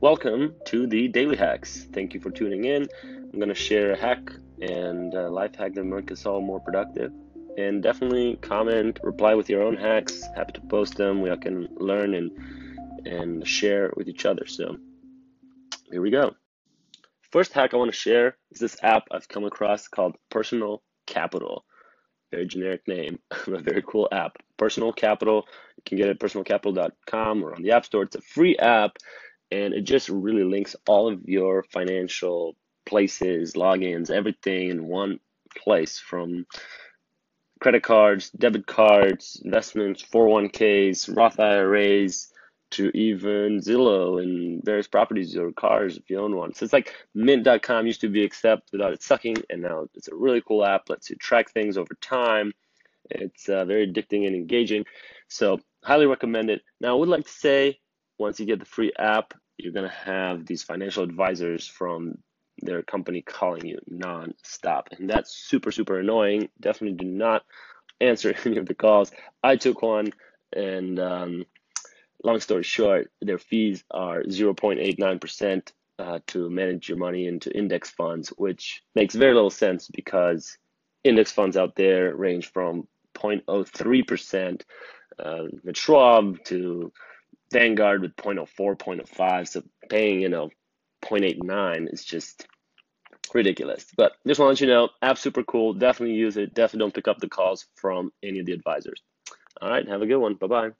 Welcome to the Daily Hacks. Thank you for tuning in. I'm going to share a hack and a life hack that make us all more productive. And definitely comment, reply with your own hacks. Happy to post them. We all can learn and and share with each other. So here we go. First hack I want to share is this app I've come across called Personal Capital. Very generic name, a very cool app. Personal Capital. You can get it at personalcapital.com or on the App Store. It's a free app and it just really links all of your financial places, logins, everything in one place from credit cards, debit cards, investments, 401ks, Roth IRAs, to even Zillow and various properties or cars if you own one. So it's like mint.com used to be accept without it sucking, and now it's a really cool app, lets you track things over time. It's uh, very addicting and engaging. So highly recommend it. Now I would like to say once you get the free app, you're going to have these financial advisors from their company calling you non-stop. And that's super, super annoying. Definitely do not answer any of the calls. I took one, and um, long story short, their fees are 0.89% uh, to manage your money into index funds, which makes very little sense because index funds out there range from 0.03% uh, at Schwab to Vanguard with 0.04, 0.05. So paying, you know, 0.89 is just ridiculous. But just want to let you know, app super cool. Definitely use it. Definitely don't pick up the calls from any of the advisors. All right, have a good one. Bye bye.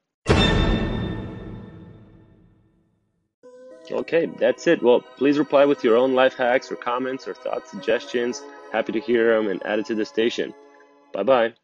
Okay, that's it. Well, please reply with your own life hacks or comments or thoughts, suggestions. Happy to hear them and add it to the station. Bye bye.